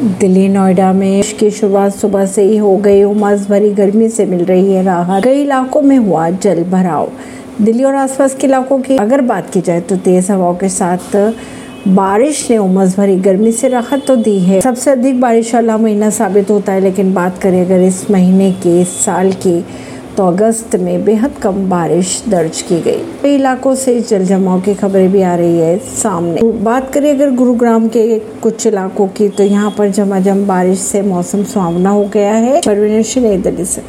दिल्ली, नोएडा में की शुरुआत सुबह से ही हो गई। उमस भरी गर्मी से मिल रही है राहत। कई इलाकों में हुआ जल भराव। दिल्ली और आसपास के इलाकों की अगर बात की जाए तो तेज हवाओं के साथ बारिश ने उमस भरी गर्मी से राहत तो दी है। सबसे अधिक बारिश वाला महीना साबित होता है, लेकिन बात करें अगर इस महीने के, इस साल की तो अगस्त में बेहद कम बारिश दर्ज की गई। कई इलाकों से जल जमाव की खबरें भी आ रही है सामने। बात करें अगर गुरुग्राम के कुछ इलाकों की तो यहाँ पर झमाझम बारिश से मौसम सुहावना हो गया है। परवीन नई दिल्ली से।